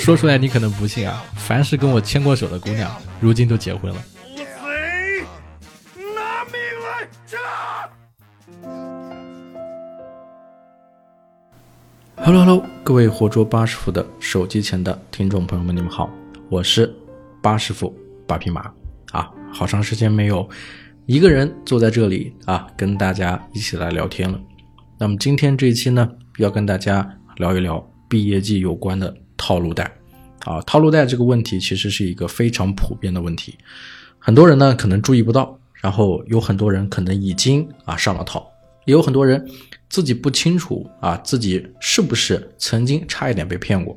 说出来你可能不信啊，凡是跟我牵过手的姑娘，如今都结婚了。！Hello Hello，各位活捉八师傅的手机前的听众朋友们，你们好，我是八师傅八匹马啊，好长时间没有一个人坐在这里啊，跟大家一起来聊天了。那么今天这一期呢，要跟大家聊一聊毕业季有关的套路贷。啊，套路贷这个问题其实是一个非常普遍的问题，很多人呢可能注意不到，然后有很多人可能已经啊上了套，也有很多人自己不清楚啊自己是不是曾经差一点被骗过。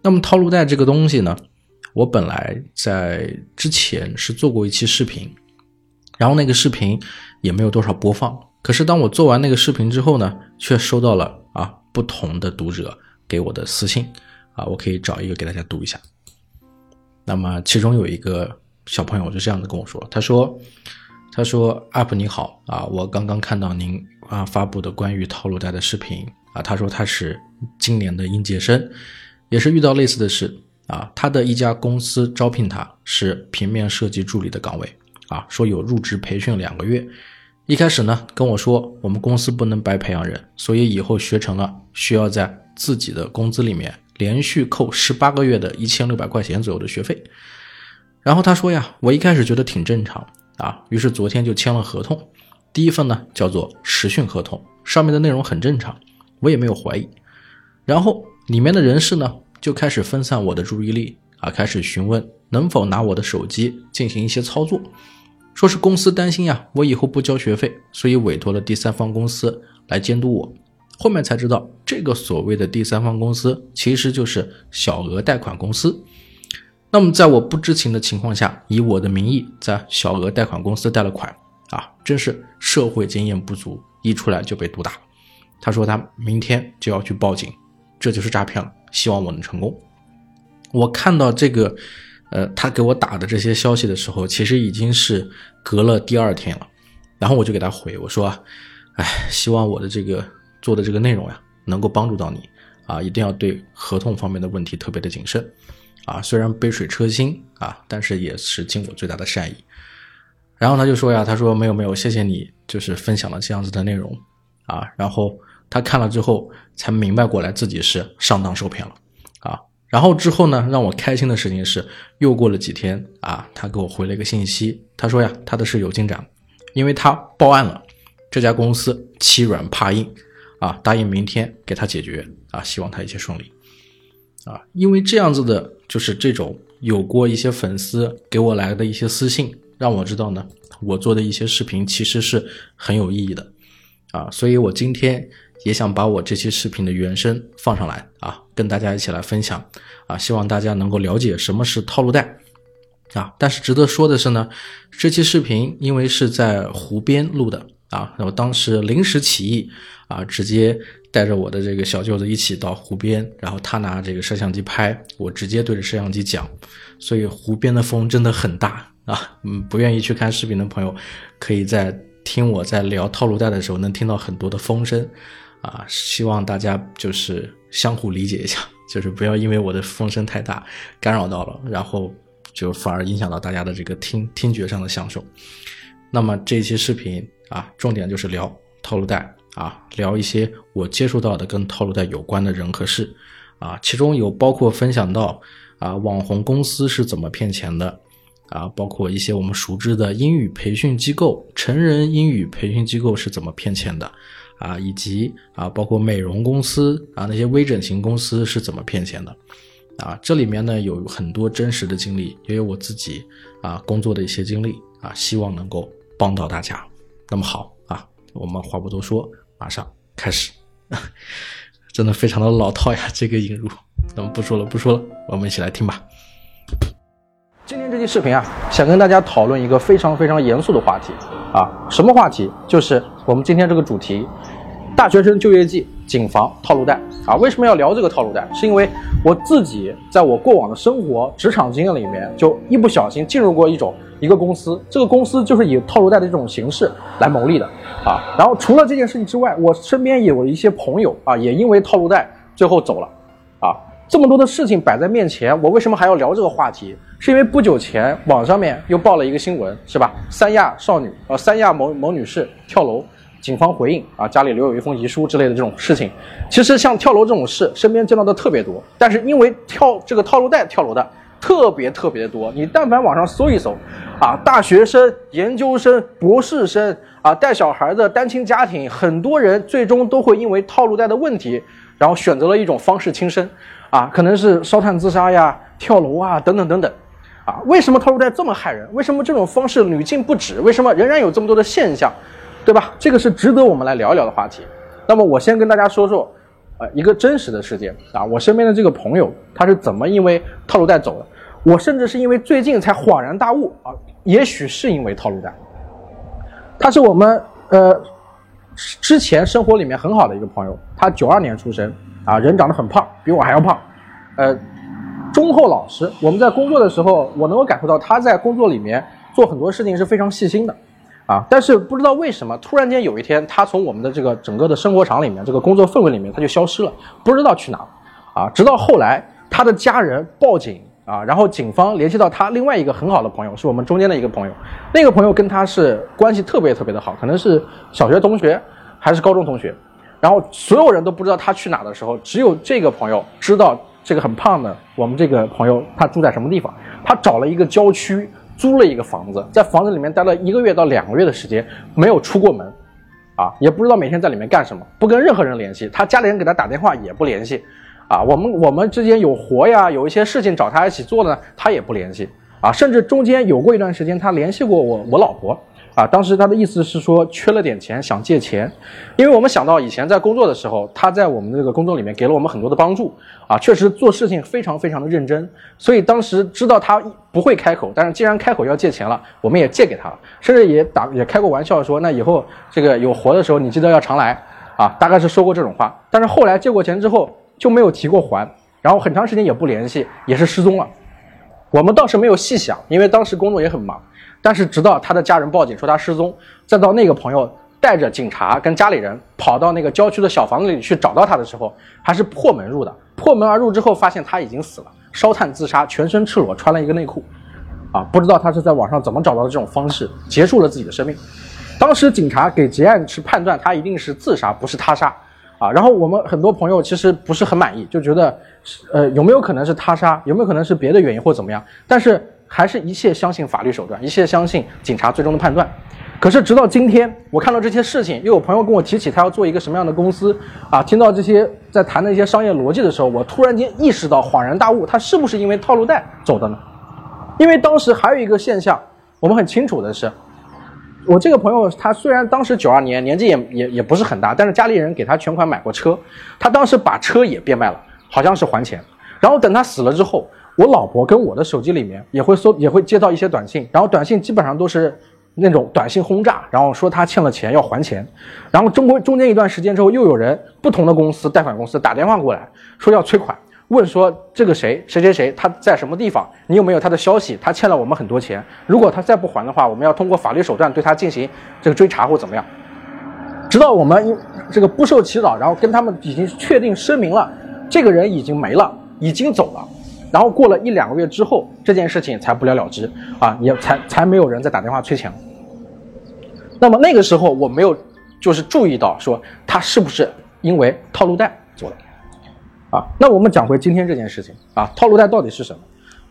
那么套路贷这个东西呢，我本来在之前是做过一期视频，然后那个视频也没有多少播放，可是当我做完那个视频之后呢，却收到了啊不同的读者给我的私信。啊，我可以找一个给大家读一下。那么其中有一个小朋友就这样子跟我说，他说：“他说，UP 你好啊，我刚刚看到您啊发布的关于套路贷的视频啊，他说他是今年的应届生，也是遇到类似的事啊，他的一家公司招聘他是平面设计助理的岗位啊，说有入职培训两个月，一开始呢跟我说我们公司不能白培养人，所以以后学成了需要在自己的工资里面。”连续扣十八个月的一千六百块钱左右的学费，然后他说呀，我一开始觉得挺正常啊，于是昨天就签了合同。第一份呢叫做实训合同，上面的内容很正常，我也没有怀疑。然后里面的人事呢就开始分散我的注意力啊，开始询问能否拿我的手机进行一些操作，说是公司担心呀，我以后不交学费，所以委托了第三方公司来监督我。后面才知道，这个所谓的第三方公司其实就是小额贷款公司。那么，在我不知情的情况下，以我的名义在小额贷款公司贷了款，啊，真是社会经验不足，一出来就被毒打。他说他明天就要去报警，这就是诈骗了。希望我能成功。我看到这个，呃，他给我打的这些消息的时候，其实已经是隔了第二天了。然后我就给他回我说，哎，希望我的这个。做的这个内容呀，能够帮助到你啊，一定要对合同方面的问题特别的谨慎啊。虽然杯水车薪啊，但是也是尽我最大的善意。然后他就说呀，他说没有没有，谢谢你，就是分享了这样子的内容啊。然后他看了之后才明白过来自己是上当受骗了啊。然后之后呢，让我开心的事情是，又过了几天啊，他给我回了一个信息，他说呀，他的事有进展，因为他报案了，这家公司欺软怕硬。啊，答应明天给他解决啊，希望他一切顺利，啊，因为这样子的，就是这种有过一些粉丝给我来的一些私信，让我知道呢，我做的一些视频其实是很有意义的，啊，所以我今天也想把我这期视频的原声放上来啊，跟大家一起来分享，啊，希望大家能够了解什么是套路贷，啊，但是值得说的是呢，这期视频因为是在湖边录的。啊，我当时临时起意，啊，直接带着我的这个小舅子一起到湖边，然后他拿这个摄像机拍，我直接对着摄像机讲，所以湖边的风真的很大啊。嗯，不愿意去看视频的朋友，可以在听我在聊套路贷的时候能听到很多的风声，啊，希望大家就是相互理解一下，就是不要因为我的风声太大干扰到了，然后就反而影响到大家的这个听听觉上的享受。那么这期视频。啊，重点就是聊套路贷啊，聊一些我接触到的跟套路贷有关的人和事啊，其中有包括分享到啊网红公司是怎么骗钱的啊，包括一些我们熟知的英语培训机构、成人英语培训机构是怎么骗钱的啊，以及啊包括美容公司啊那些微整形公司是怎么骗钱的啊，这里面呢有很多真实的经历，也有我自己啊工作的一些经历啊，希望能够帮到大家。那么好啊，我们话不多说，马上开始。真的非常的老套呀，这个引入。那么不说了，不说了，我们一起来听吧。今天这期视频啊，想跟大家讨论一个非常非常严肃的话题啊，什么话题？就是我们今天这个主题：大学生就业季，谨防套路贷啊。为什么要聊这个套路贷？是因为我自己在我过往的生活、职场经验里面，就一不小心进入过一种。一个公司，这个公司就是以套路贷的这种形式来牟利的啊。然后除了这件事情之外，我身边也有一些朋友啊，也因为套路贷最后走了啊。这么多的事情摆在面前，我为什么还要聊这个话题？是因为不久前网上面又报了一个新闻，是吧？三亚少女，呃，三亚某某女士跳楼，警方回应啊，家里留有一封遗书之类的这种事情。其实像跳楼这种事，身边见到的特别多，但是因为跳这个套路贷跳楼的特别特别的多，你但凡网上搜一搜，啊，大学生、研究生、博士生啊，带小孩的单亲家庭，很多人最终都会因为套路贷的问题，然后选择了一种方式轻生，啊，可能是烧炭自杀呀、跳楼啊等等等等。啊，为什么套路贷这么害人？为什么这种方式屡禁不止？为什么仍然有这么多的现象，对吧？这个是值得我们来聊一聊的话题。那么我先跟大家说说，呃，一个真实的事件啊，我身边的这个朋友他是怎么因为套路贷走的？我甚至是因为最近才恍然大悟啊，也许是因为套路贷。他是我们呃之前生活里面很好的一个朋友，他九二年出生啊，人长得很胖，比我还要胖，呃。忠厚老实，我们在工作的时候，我能够感受到他在工作里面做很多事情是非常细心的，啊，但是不知道为什么，突然间有一天，他从我们的这个整个的生活场里面，这个工作氛围里面，他就消失了，不知道去哪了，啊，直到后来他的家人报警啊，然后警方联系到他另外一个很好的朋友，是我们中间的一个朋友，那个朋友跟他是关系特别特别的好，可能是小学同学还是高中同学，然后所有人都不知道他去哪的时候，只有这个朋友知道。这个很胖的，我们这个朋友他住在什么地方？他找了一个郊区，租了一个房子，在房子里面待了一个月到两个月的时间，没有出过门，啊，也不知道每天在里面干什么，不跟任何人联系，他家里人给他打电话也不联系，啊，我们我们之间有活呀，有一些事情找他一起做呢，他也不联系，啊，甚至中间有过一段时间，他联系过我我老婆。啊，当时他的意思是说缺了点钱，想借钱，因为我们想到以前在工作的时候，他在我们这个工作里面给了我们很多的帮助，啊，确实做事情非常非常的认真，所以当时知道他不会开口，但是既然开口要借钱了，我们也借给他了，甚至也打也开过玩笑说，那以后这个有活的时候你记得要常来，啊，大概是说过这种话，但是后来借过钱之后就没有提过还，然后很长时间也不联系，也是失踪了，我们倒是没有细想，因为当时工作也很忙。但是直到他的家人报警说他失踪，再到那个朋友带着警察跟家里人跑到那个郊区的小房子里去找到他的时候，还是破门入的。破门而入之后，发现他已经死了，烧炭自杀，全身赤裸，穿了一个内裤。啊，不知道他是在网上怎么找到的这种方式，结束了自己的生命。当时警察给结案是判断他一定是自杀，不是他杀。啊，然后我们很多朋友其实不是很满意，就觉得，呃，有没有可能是他杀？有没有可能是别的原因或怎么样？但是。还是一切相信法律手段，一切相信警察最终的判断。可是直到今天，我看到这些事情，又有朋友跟我提起他要做一个什么样的公司啊，听到这些在谈的一些商业逻辑的时候，我突然间意识到，恍然大悟，他是不是因为套路贷走的呢？因为当时还有一个现象，我们很清楚的是，我这个朋友他虽然当时九二年年纪也也也不是很大，但是家里人给他全款买过车，他当时把车也变卖了，好像是还钱，然后等他死了之后。我老婆跟我的手机里面也会搜，也会接到一些短信，然后短信基本上都是那种短信轰炸，然后说他欠了钱要还钱，然后中国中间一段时间之后，又有人不同的公司贷款公司打电话过来，说要催款，问说这个谁谁谁谁他在什么地方，你有没有他的消息？他欠了我们很多钱，如果他再不还的话，我们要通过法律手段对他进行这个追查或怎么样，直到我们这个不受其扰，然后跟他们已经确定声明了，这个人已经没了，已经走了。然后过了一两个月之后，这件事情才不了了之啊，也才才没有人再打电话催钱。那么那个时候我没有就是注意到说他是不是因为套路贷做的啊？那我们讲回今天这件事情啊，套路贷到底是什么？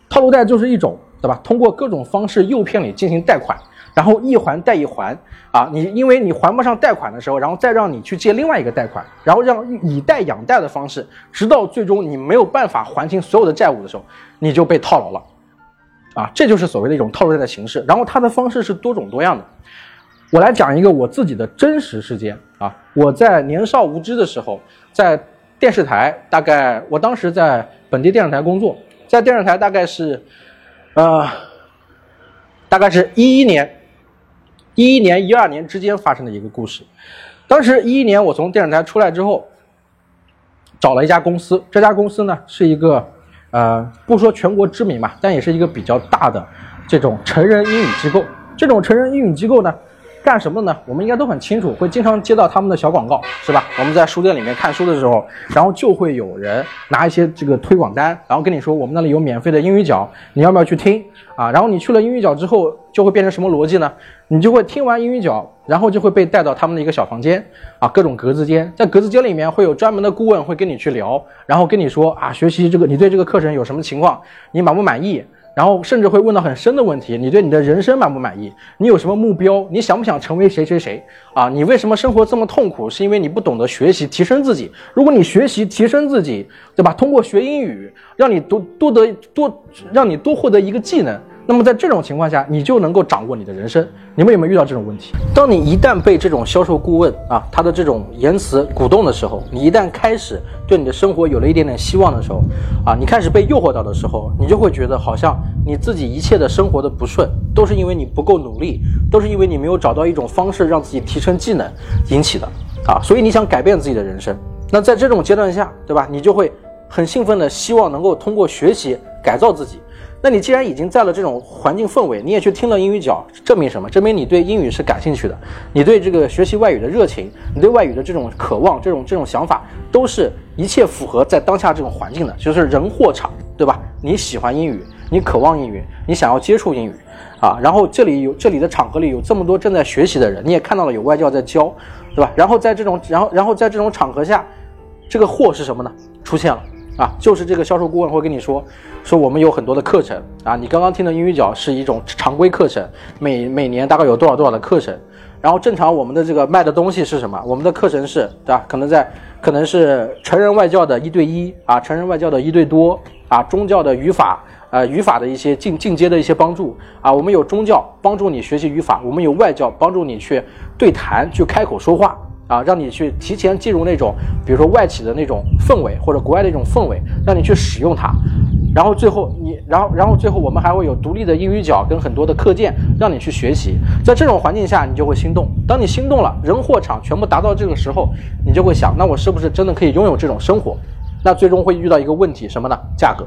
套路贷就是一种对吧？通过各种方式诱骗你进行贷款。然后一还贷一还啊，你因为你还不上贷款的时候，然后再让你去借另外一个贷款，然后让以贷养贷的方式，直到最终你没有办法还清所有的债务的时候，你就被套牢了，啊，这就是所谓的一种套路贷的形式。然后它的方式是多种多样的。我来讲一个我自己的真实事件啊，我在年少无知的时候，在电视台，大概我当时在本地电视台工作，在电视台大概是，呃，大概是一一年。一一年、一二年之间发生的一个故事。当时一一年，我从电视台出来之后，找了一家公司。这家公司呢，是一个呃，不说全国知名吧，但也是一个比较大的这种成人英语机构。这种成人英语机构呢，干什么呢？我们应该都很清楚，会经常接到他们的小广告，是吧？我们在书店里面看书的时候，然后就会有人拿一些这个推广单，然后跟你说我们那里有免费的英语角，你要不要去听啊？然后你去了英语角之后，就会变成什么逻辑呢？你就会听完英语角，然后就会被带到他们的一个小房间啊，各种格子间，在格子间里面会有专门的顾问会跟你去聊，然后跟你说啊，学习这个你对这个课程有什么情况，你满不满意？然后甚至会问到很深的问题，你对你的人生满不满意？你有什么目标？你想不想成为谁谁谁？啊，你为什么生活这么痛苦？是因为你不懂得学习提升自己。如果你学习提升自己，对吧？通过学英语，让你多多得多，让你多获得一个技能。那么在这种情况下，你就能够掌握你的人生。你们有没有遇到这种问题？当你一旦被这种销售顾问啊他的这种言辞鼓动的时候，你一旦开始对你的生活有了一点点希望的时候，啊，你开始被诱惑到的时候，你就会觉得好像你自己一切的生活的不顺，都是因为你不够努力，都是因为你没有找到一种方式让自己提升技能引起的啊。所以你想改变自己的人生，那在这种阶段下，对吧？你就会很兴奋的希望能够通过学习改造自己。那你既然已经在了这种环境氛围，你也去听了英语角，证明什么？证明你对英语是感兴趣的，你对这个学习外语的热情，你对外语的这种渴望，这种这种想法，都是一切符合在当下这种环境的，就是人货场，对吧？你喜欢英语，你渴望英语，你想要接触英语，啊，然后这里有这里的场合里有这么多正在学习的人，你也看到了有外教在教，对吧？然后在这种，然后然后在这种场合下，这个货是什么呢？出现了。啊，就是这个销售顾问会跟你说，说我们有很多的课程啊，你刚刚听的英语角是一种常规课程，每每年大概有多少多少的课程，然后正常我们的这个卖的东西是什么？我们的课程是，对吧？可能在可能是成人外教的一对一啊，成人外教的一对多啊，宗教的语法，呃，语法的一些进进阶的一些帮助啊，我们有宗教帮助你学习语法，我们有外教帮助你去对谈，去开口说话。啊，让你去提前进入那种，比如说外企的那种氛围，或者国外的一种氛围，让你去使用它，然后最后你，然后然后最后我们还会有独立的英语角跟很多的课件让你去学习，在这种环境下，你就会心动。当你心动了，人货场全部达到这个时候，你就会想，那我是不是真的可以拥有这种生活？那最终会遇到一个问题，什么呢？价格，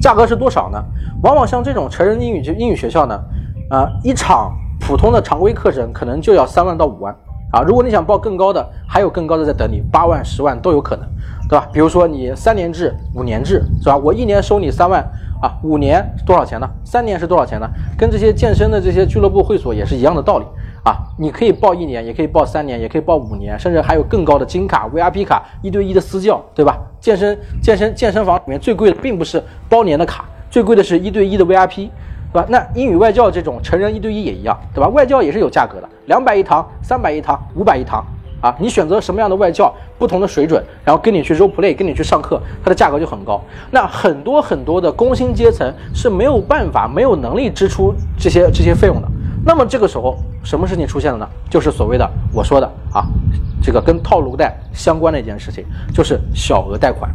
价格是多少呢？往往像这种成人英语就英语学校呢，啊，一场普通的常规课程可能就要三万到五万。啊，如果你想报更高的，还有更高的在等你，八万、十万都有可能，对吧？比如说你三年制、五年制，是吧？我一年收你三万啊，五年多少钱呢？三年是多少钱呢？跟这些健身的这些俱乐部会所也是一样的道理啊。你可以报一年，也可以报三年，也可以报五年，甚至还有更高的金卡、VIP 卡、一对一的私教，对吧？健身、健身、健身房里面最贵的并不是包年的卡，最贵的是一对一的 VIP。对吧？那英语外教这种成人一对一也一样，对吧？外教也是有价格的，两百一堂、三百一堂、五百一堂啊。你选择什么样的外教，不同的水准，然后跟你去 role play，跟你去上课，它的价格就很高。那很多很多的工薪阶层是没有办法、没有能力支出这些这些费用的。那么这个时候，什么事情出现了呢？就是所谓的我说的啊，这个跟套路贷相关的一件事情，就是小额贷款。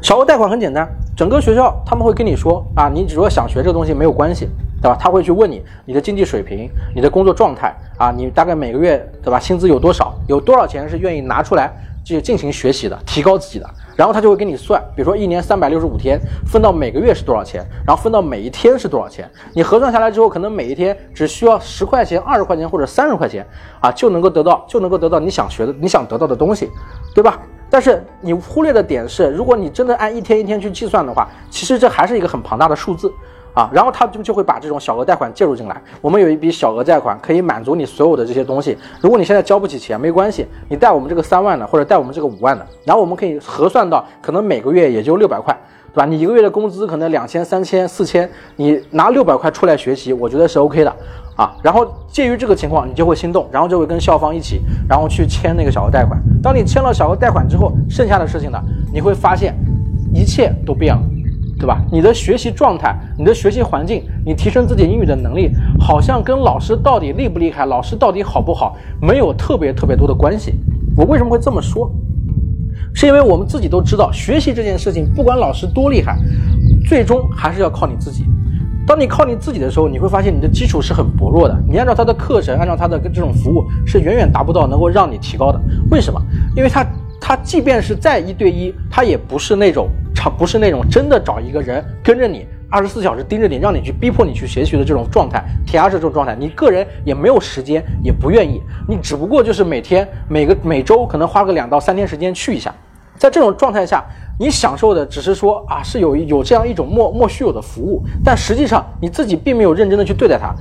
小额贷款很简单，整个学校他们会跟你说啊，你如果想学这个东西没有关系，对吧？他会去问你你的经济水平、你的工作状态啊，你大概每个月对吧？薪资有多少？有多少钱是愿意拿出来去进行学习的、提高自己的？然后他就会给你算，比如说一年三百六十五天，分到每个月是多少钱，然后分到每一天是多少钱？你核算下来之后，可能每一天只需要十块钱、二十块钱或者三十块钱啊，就能够得到就能够得到你想学的、你想得到的东西，对吧？但是你忽略的点是，如果你真的按一天一天去计算的话，其实这还是一个很庞大的数字啊。然后他就就会把这种小额贷款介入进来。我们有一笔小额贷款，可以满足你所有的这些东西。如果你现在交不起钱，没关系，你贷我们这个三万的，或者贷我们这个五万的，然后我们可以核算到可能每个月也就六百块，对吧？你一个月的工资可能两千、三千、四千，你拿六百块出来学习，我觉得是 OK 的。啊，然后介于这个情况，你就会心动，然后就会跟校方一起，然后去签那个小额贷款。当你签了小额贷款之后，剩下的事情呢，你会发现一切都变了，对吧？你的学习状态、你的学习环境、你提升自己英语的能力，好像跟老师到底厉不厉害、老师到底好不好，没有特别特别多的关系。我为什么会这么说？是因为我们自己都知道，学习这件事情，不管老师多厉害，最终还是要靠你自己。当你靠你自己的时候，你会发现你的基础是很薄弱的。你按照他的课程，按照他的这种服务，是远远达不到能够让你提高的。为什么？因为他他即便是再一对一，他也不是那种，他不是那种真的找一个人跟着你二十四小时盯着你，让你去逼迫你去学习的这种状态，填鸭式这种状态，你个人也没有时间，也不愿意，你只不过就是每天每个每周可能花个两到三天时间去一下，在这种状态下，你享受的只是说啊是有有这样一种莫莫须有的服务，但实际上你自己并没有认真的去对待它，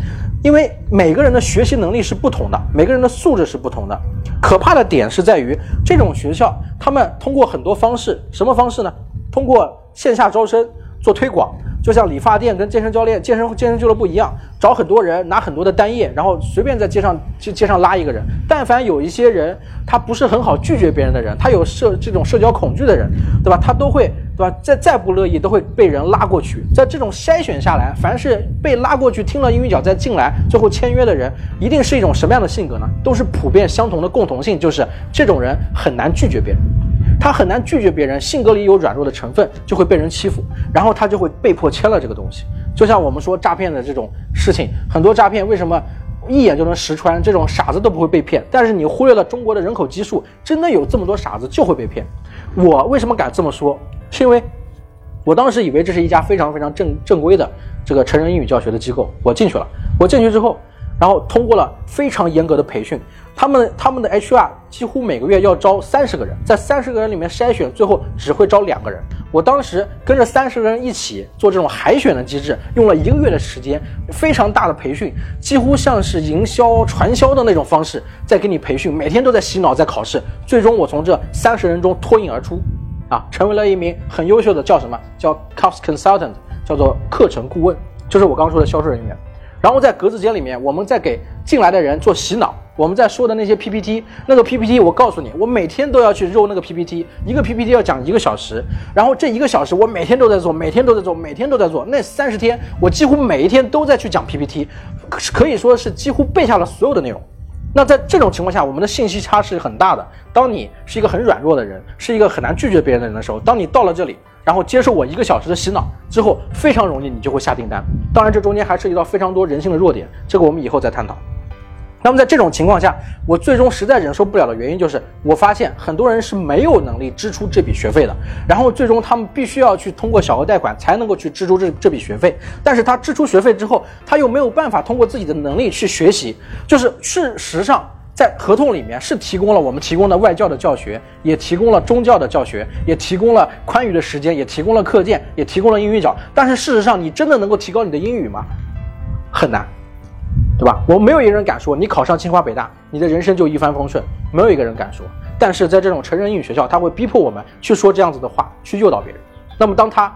因为每个人的学习能力是不同的，每个人的素质是不同的。可怕的点是在于这种学校，他们通过很多方式，什么方式呢？通过线下招生做推广。就像理发店跟健身教练、健身健身俱乐部一样，找很多人拿很多的单页，然后随便在街上街街上拉一个人。但凡有一些人，他不是很好拒绝别人的人，他有社这种社交恐惧的人，对吧？他都会对吧？再再不乐意，都会被人拉过去。在这种筛选下来，凡是被拉过去听了英语角再进来，最后签约的人，一定是一种什么样的性格呢？都是普遍相同的共同性，就是这种人很难拒绝别人。他很难拒绝别人，性格里有软弱的成分，就会被人欺负，然后他就会被迫签了这个东西。就像我们说诈骗的这种事情，很多诈骗为什么一眼就能识穿，这种傻子都不会被骗。但是你忽略了中国的人口基数，真的有这么多傻子就会被骗。我为什么敢这么说？是因为我当时以为这是一家非常非常正正规的这个成人英语教学的机构，我进去了。我进去之后。然后通过了非常严格的培训，他们他们的 HR 几乎每个月要招三十个人，在三十个人里面筛选，最后只会招两个人。我当时跟着三十个人一起做这种海选的机制，用了一个月的时间，非常大的培训，几乎像是营销传销的那种方式在给你培训，每天都在洗脑，在考试。最终我从这三十人中脱颖而出，啊，成为了一名很优秀的叫什么叫 Cost Consultant，叫做课程顾问，就是我刚说的销售人员。然后在格子间里面，我们在给进来的人做洗脑。我们在说的那些 PPT，那个 PPT，我告诉你，我每天都要去揉那个 PPT，一个 PPT 要讲一个小时，然后这一个小时我每天都在做，每天都在做，每天都在做。那三十天，我几乎每一天都在去讲 PPT，可以说是几乎背下了所有的内容。那在这种情况下，我们的信息差是很大的。当你是一个很软弱的人，是一个很难拒绝别人的人的时候，当你到了这里。然后接受我一个小时的洗脑之后，非常容易你就会下订单。当然，这中间还涉及到非常多人性的弱点，这个我们以后再探讨。那么在这种情况下，我最终实在忍受不了的原因就是，我发现很多人是没有能力支出这笔学费的。然后最终他们必须要去通过小额贷款才能够去支出这这笔学费。但是他支出学费之后，他又没有办法通过自己的能力去学习，就是事实上。在合同里面是提供了我们提供的外教的教学，也提供了中教的教学，也提供了宽裕的时间，也提供了课件，也提供了英语角。但是事实上，你真的能够提高你的英语吗？很难，对吧？我们没有一个人敢说，你考上清华北大，你的人生就一帆风顺，没有一个人敢说。但是在这种成人英语学校，他会逼迫我们去说这样子的话，去诱导别人。那么当他。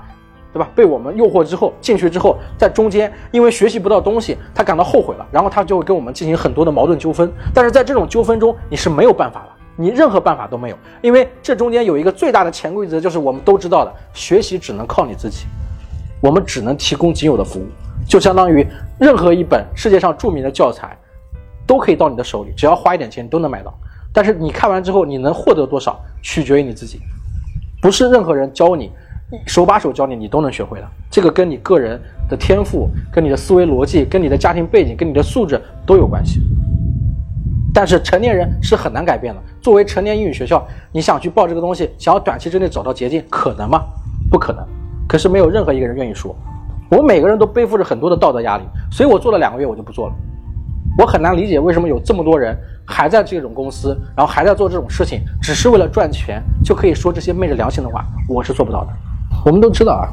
对吧？被我们诱惑之后进去之后，在中间因为学习不到东西，他感到后悔了，然后他就会跟我们进行很多的矛盾纠纷。但是在这种纠纷中，你是没有办法的，你任何办法都没有，因为这中间有一个最大的潜规则，就是我们都知道的，学习只能靠你自己，我们只能提供仅有的服务，就相当于任何一本世界上著名的教材，都可以到你的手里，只要花一点钱都能买到。但是你看完之后，你能获得多少，取决于你自己，不是任何人教你。手把手教你，你都能学会的。这个跟你个人的天赋、跟你的思维逻辑、跟你的家庭背景、跟你的素质都有关系。但是成年人是很难改变的。作为成年英语学校，你想去报这个东西，想要短期之内找到捷径，可能吗？不可能。可是没有任何一个人愿意说。我们每个人都背负着很多的道德压力，所以我做了两个月，我就不做了。我很难理解为什么有这么多人还在这种公司，然后还在做这种事情，只是为了赚钱，就可以说这些昧着良心的话。我是做不到的。我们都知道啊，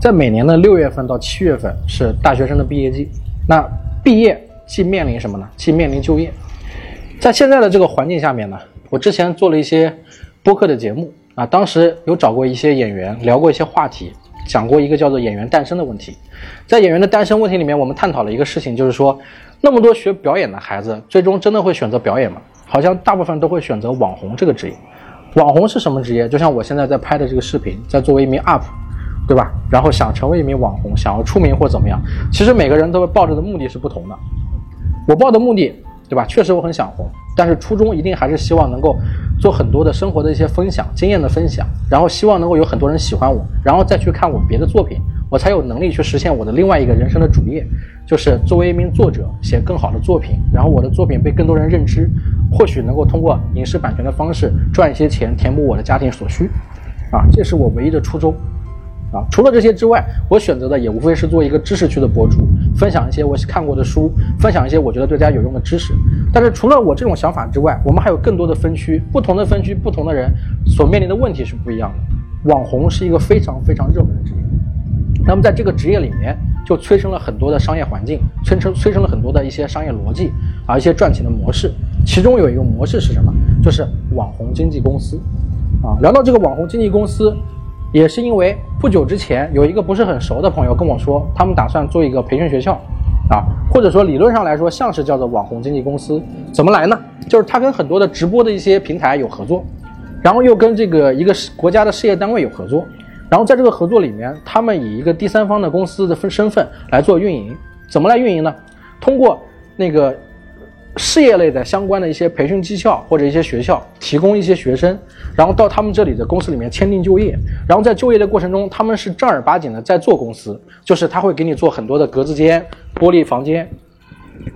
在每年的六月份到七月份是大学生的毕业季。那毕业既面临什么呢？既面临就业。在现在的这个环境下面呢，我之前做了一些播客的节目啊，当时有找过一些演员聊过一些话题，讲过一个叫做演员诞生的问题。在演员的诞生问题里面，我们探讨了一个事情，就是说，那么多学表演的孩子，最终真的会选择表演吗？好像大部分都会选择网红这个职业。网红是什么职业？就像我现在在拍的这个视频，在作为一名 UP，对吧？然后想成为一名网红，想要出名或怎么样？其实每个人都会抱着的目的是不同的。我抱的目的，对吧？确实我很想红，但是初衷一定还是希望能够做很多的生活的一些分享、经验的分享，然后希望能够有很多人喜欢我，然后再去看我别的作品。我才有能力去实现我的另外一个人生的主业，就是作为一名作者写更好的作品，然后我的作品被更多人认知，或许能够通过影视版权的方式赚一些钱，填补我的家庭所需，啊，这是我唯一的初衷。啊。除了这些之外，我选择的也无非是做一个知识区的博主，分享一些我看过的书，分享一些我觉得对大家有用的知识。但是除了我这种想法之外，我们还有更多的分区，不同的分区，不同的人所面临的问题是不一样的。网红是一个非常非常热门的职业，那么在这个职业里面，就催生了很多的商业环境，催生催生了很多的一些商业逻辑啊，一些赚钱的模式。其中有一个模式是什么？就是网红经纪公司。啊，聊到这个网红经纪公司，也是因为不久之前有一个不是很熟的朋友跟我说，他们打算做一个培训学校，啊，或者说理论上来说像是叫做网红经纪公司。怎么来呢？就是他跟很多的直播的一些平台有合作，然后又跟这个一个国家的事业单位有合作，然后在这个合作里面，他们以一个第三方的公司的分身份来做运营。怎么来运营呢？通过那个。事业类的相关的一些培训技巧或者一些学校提供一些学生，然后到他们这里的公司里面签订就业，然后在就业的过程中，他们是正儿八经的在做公司，就是他会给你做很多的格子间、玻璃房间，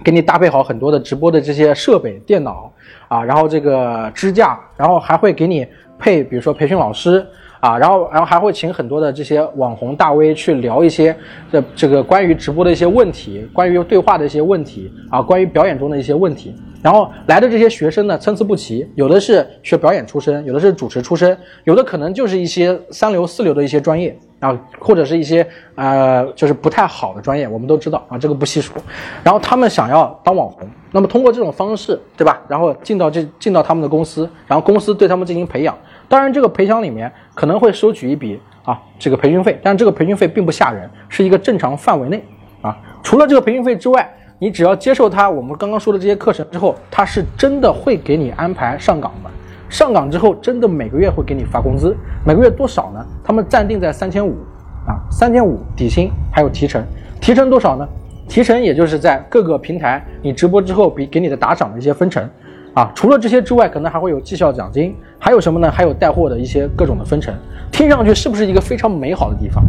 给你搭配好很多的直播的这些设备、电脑啊，然后这个支架，然后还会给你配，比如说培训老师。啊，然后，然后还会请很多的这些网红大 V 去聊一些这这个关于直播的一些问题，关于对话的一些问题啊，关于表演中的一些问题。然后来的这些学生呢，参差不齐，有的是学表演出身，有的是主持出身，有的可能就是一些三流四流的一些专业啊，或者是一些呃，就是不太好的专业，我们都知道啊，这个不细说。然后他们想要当网红，那么通过这种方式，对吧？然后进到这进到他们的公司，然后公司对他们进行培养。当然，这个培养里面可能会收取一笔啊，这个培训费，但这个培训费并不吓人，是一个正常范围内啊。除了这个培训费之外，你只要接受他我们刚刚说的这些课程之后，他是真的会给你安排上岗的。上岗之后，真的每个月会给你发工资，每个月多少呢？他们暂定在三千五啊，三千五底薪还有提成，提成多少呢？提成也就是在各个平台你直播之后比给你的打赏的一些分成。啊，除了这些之外，可能还会有绩效奖金，还有什么呢？还有带货的一些各种的分成。听上去是不是一个非常美好的地方？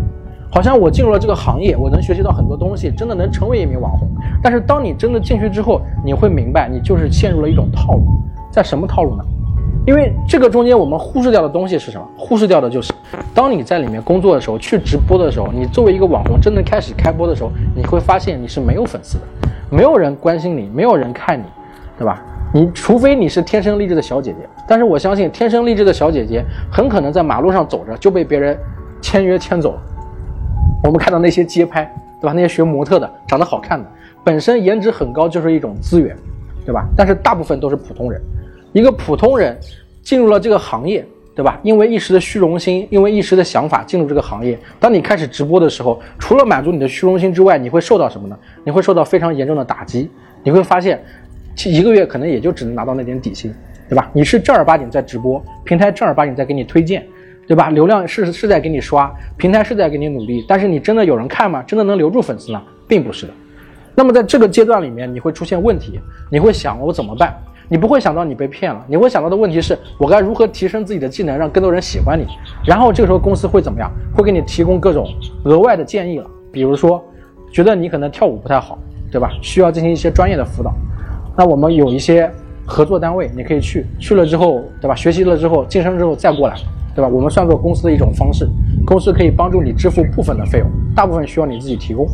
好像我进入了这个行业，我能学习到很多东西，真的能成为一名网红。但是当你真的进去之后，你会明白，你就是陷入了一种套路。在什么套路呢？因为这个中间我们忽视掉的东西是什么？忽视掉的就是，当你在里面工作的时候，去直播的时候，你作为一个网红真的开始开播的时候，你会发现你是没有粉丝的，没有人关心你，没有人看你，对吧？你除非你是天生丽质的小姐姐，但是我相信天生丽质的小姐姐很可能在马路上走着就被别人签约签走了。我们看到那些街拍，对吧？那些学模特的，长得好看的，本身颜值很高就是一种资源，对吧？但是大部分都是普通人。一个普通人进入了这个行业，对吧？因为一时的虚荣心，因为一时的想法进入这个行业。当你开始直播的时候，除了满足你的虚荣心之外，你会受到什么呢？你会受到非常严重的打击。你会发现。一个月可能也就只能拿到那点底薪，对吧？你是正儿八经在直播，平台正儿八经在给你推荐，对吧？流量是是在给你刷，平台是在给你努力，但是你真的有人看吗？真的能留住粉丝吗？并不是的。那么在这个阶段里面，你会出现问题，你会想我怎么办？你不会想到你被骗了，你会想到的问题是我该如何提升自己的技能，让更多人喜欢你。然后这个时候公司会怎么样？会给你提供各种额外的建议了，比如说，觉得你可能跳舞不太好，对吧？需要进行一些专业的辅导。那我们有一些合作单位，你可以去，去了之后，对吧？学习了之后，晋升之后再过来，对吧？我们算作公司的一种方式，公司可以帮助你支付部分的费用，大部分需要你自己提供，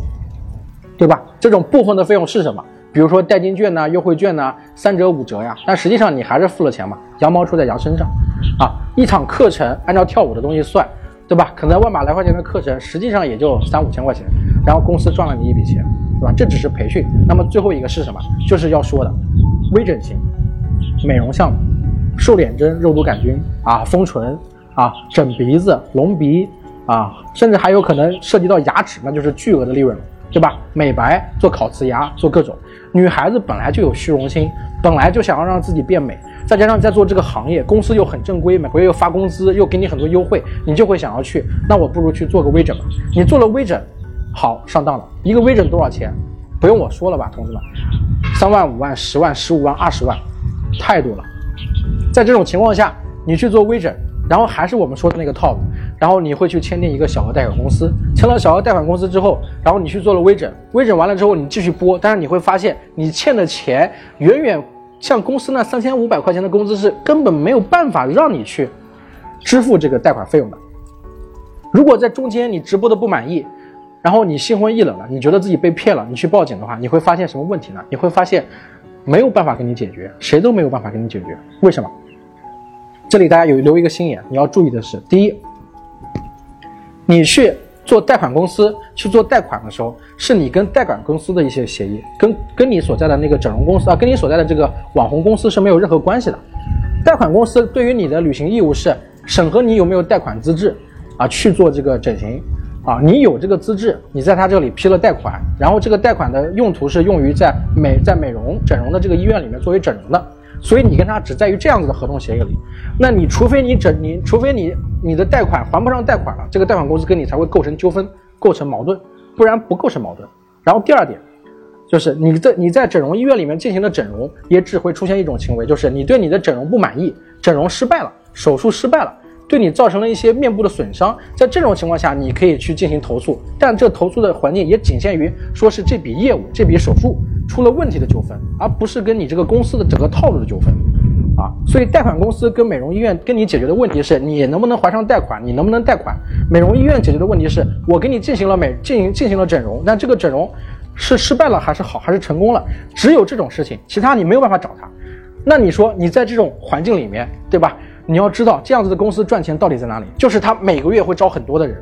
对吧？这种部分的费用是什么？比如说代金券呐、优惠券呐、三折五折呀，但实际上你还是付了钱嘛，羊毛出在羊身上，啊，一场课程按照跳舞的东西算，对吧？可能万把来块钱的课程，实际上也就三五千块钱，然后公司赚了你一笔钱。对吧？这只是培训。那么最后一个是什么？就是要说的微整形、美容项目、瘦脸针、肉毒杆菌啊、丰唇啊、整鼻子、隆鼻啊，甚至还有可能涉及到牙齿，那就是巨额的利润了，对吧？美白、做烤瓷牙、做各种。女孩子本来就有虚荣心，本来就想要让自己变美，再加上在做这个行业，公司又很正规，每个月又发工资，又给你很多优惠，你就会想要去。那我不如去做个微整吧。你做了微整。好上当了，一个微整多少钱？不用我说了吧，同志们，三万、五万、十万、十五万、二十万，太多了。在这种情况下，你去做微整，然后还是我们说的那个套路，然后你会去签订一个小额贷款公司，签了小额贷款公司之后，然后你去做了微整，微整完了之后你继续播，但是你会发现你欠的钱远远像公司那三千五百块钱的工资是根本没有办法让你去支付这个贷款费用的。如果在中间你直播的不满意，然后你心灰意冷了，你觉得自己被骗了，你去报警的话，你会发现什么问题呢？你会发现没有办法给你解决，谁都没有办法给你解决。为什么？这里大家有留一个心眼，你要注意的是，第一，你去做贷款公司去做贷款的时候，是你跟贷款公司的一些协议，跟跟你所在的那个整容公司啊，跟你所在的这个网红公司是没有任何关系的。贷款公司对于你的履行义务是审核你有没有贷款资质啊，去做这个整形啊，你有这个资质，你在他这里批了贷款，然后这个贷款的用途是用于在美在美容整容的这个医院里面作为整容的。所以你跟他只在于这样子的合同协议里，那你除非你整你除非你你的贷款还不上贷款了，这个贷款公司跟你才会构成纠纷，构成矛盾，不然不构成矛盾。然后第二点，就是你在你在整容医院里面进行的整容，也只会出现一种行为，就是你对你的整容不满意，整容失败了，手术失败了，对你造成了一些面部的损伤，在这种情况下，你可以去进行投诉，但这投诉的环境也仅限于说是这笔业务这笔手术。出了问题的纠纷，而不是跟你这个公司的整个套路的纠纷，啊，所以贷款公司跟美容医院跟你解决的问题是你能不能还上贷款，你能不能贷款？美容医院解决的问题是我给你进行了美进行进行了整容，但这个整容是失败了还是好还是成功了？只有这种事情，其他你没有办法找他。那你说你在这种环境里面，对吧？你要知道这样子的公司赚钱到底在哪里？就是他每个月会招很多的人。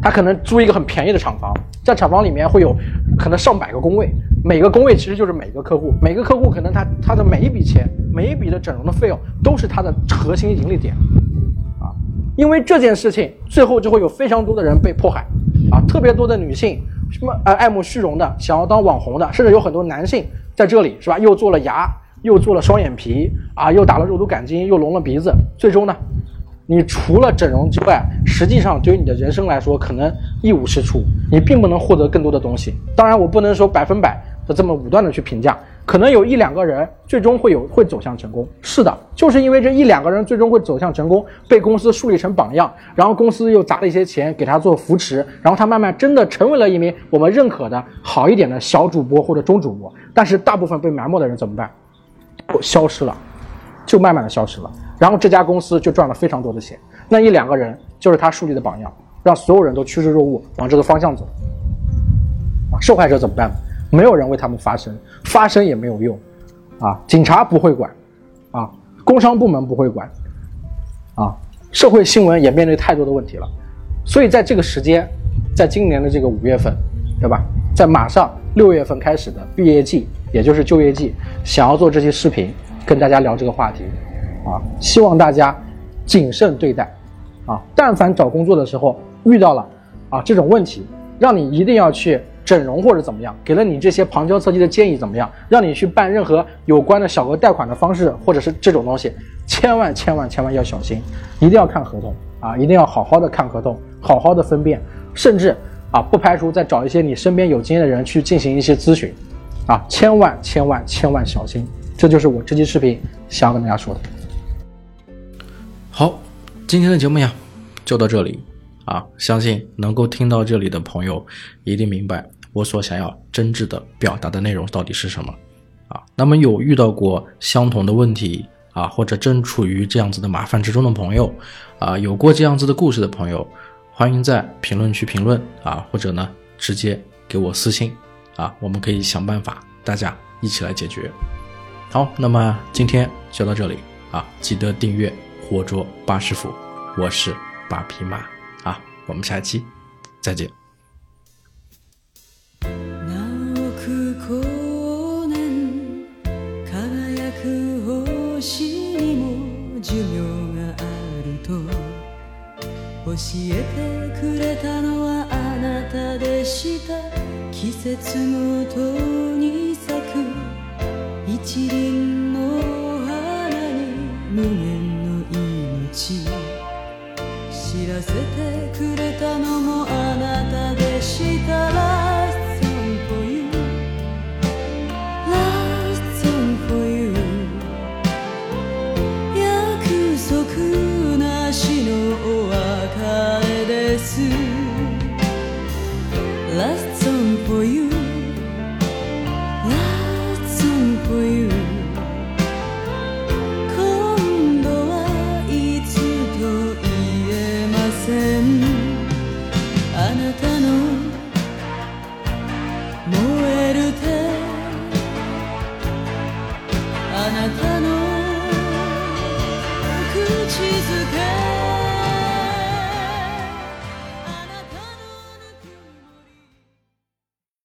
他可能租一个很便宜的厂房，在厂房里面会有可能上百个工位，每个工位其实就是每个客户，每个客户可能他他的每一笔钱，每一笔的整容的费用都是他的核心盈利点，啊，因为这件事情最后就会有非常多的人被迫害，啊，特别多的女性什么呃爱慕虚荣的，想要当网红的，甚至有很多男性在这里是吧，又做了牙，又做了双眼皮，啊，又打了肉毒杆菌，又隆了鼻子，最终呢？你除了整容之外，实际上对于你的人生来说，可能一无是处，你并不能获得更多的东西。当然，我不能说百分百的这么武断的去评价，可能有一两个人最终会有会走向成功。是的，就是因为这一两个人最终会走向成功，被公司树立成榜样，然后公司又砸了一些钱给他做扶持，然后他慢慢真的成为了一名我们认可的好一点的小主播或者中主播。但是大部分被埋没的人怎么办？消失了，就慢慢的消失了。然后这家公司就赚了非常多的钱，那一两个人就是他树立的榜样，让所有人都趋之若鹜往这个方向走。啊，受害者怎么办？没有人为他们发声，发声也没有用，啊，警察不会管，啊，工商部门不会管，啊，社会新闻也面对太多的问题了，所以在这个时间，在今年的这个五月份，对吧？在马上六月份开始的毕业季，也就是就业季，想要做这些视频，跟大家聊这个话题。啊，希望大家谨慎对待，啊，但凡找工作的时候遇到了啊这种问题，让你一定要去整容或者怎么样，给了你这些旁敲侧击的建议怎么样，让你去办任何有关的小额贷款的方式或者是这种东西，千万千万千万要小心，一定要看合同啊，一定要好好的看合同，好好的分辨，甚至啊不排除再找一些你身边有经验的人去进行一些咨询，啊，千万千万千万小心，这就是我这期视频想要跟大家说的。好，今天的节目呀，就到这里啊！相信能够听到这里的朋友，一定明白我所想要真挚的表达的内容到底是什么啊。那么有遇到过相同的问题啊，或者正处于这样子的麻烦之中的朋友啊，有过这样子的故事的朋友，欢迎在评论区评论啊，或者呢直接给我私信啊，我们可以想办法，大家一起来解决。好，那么今天就到这里啊，记得订阅。活捉八师傅，我是八匹马啊，我们下期再见。節ごとに咲く一輪の花に無限の命知らせてくれたのも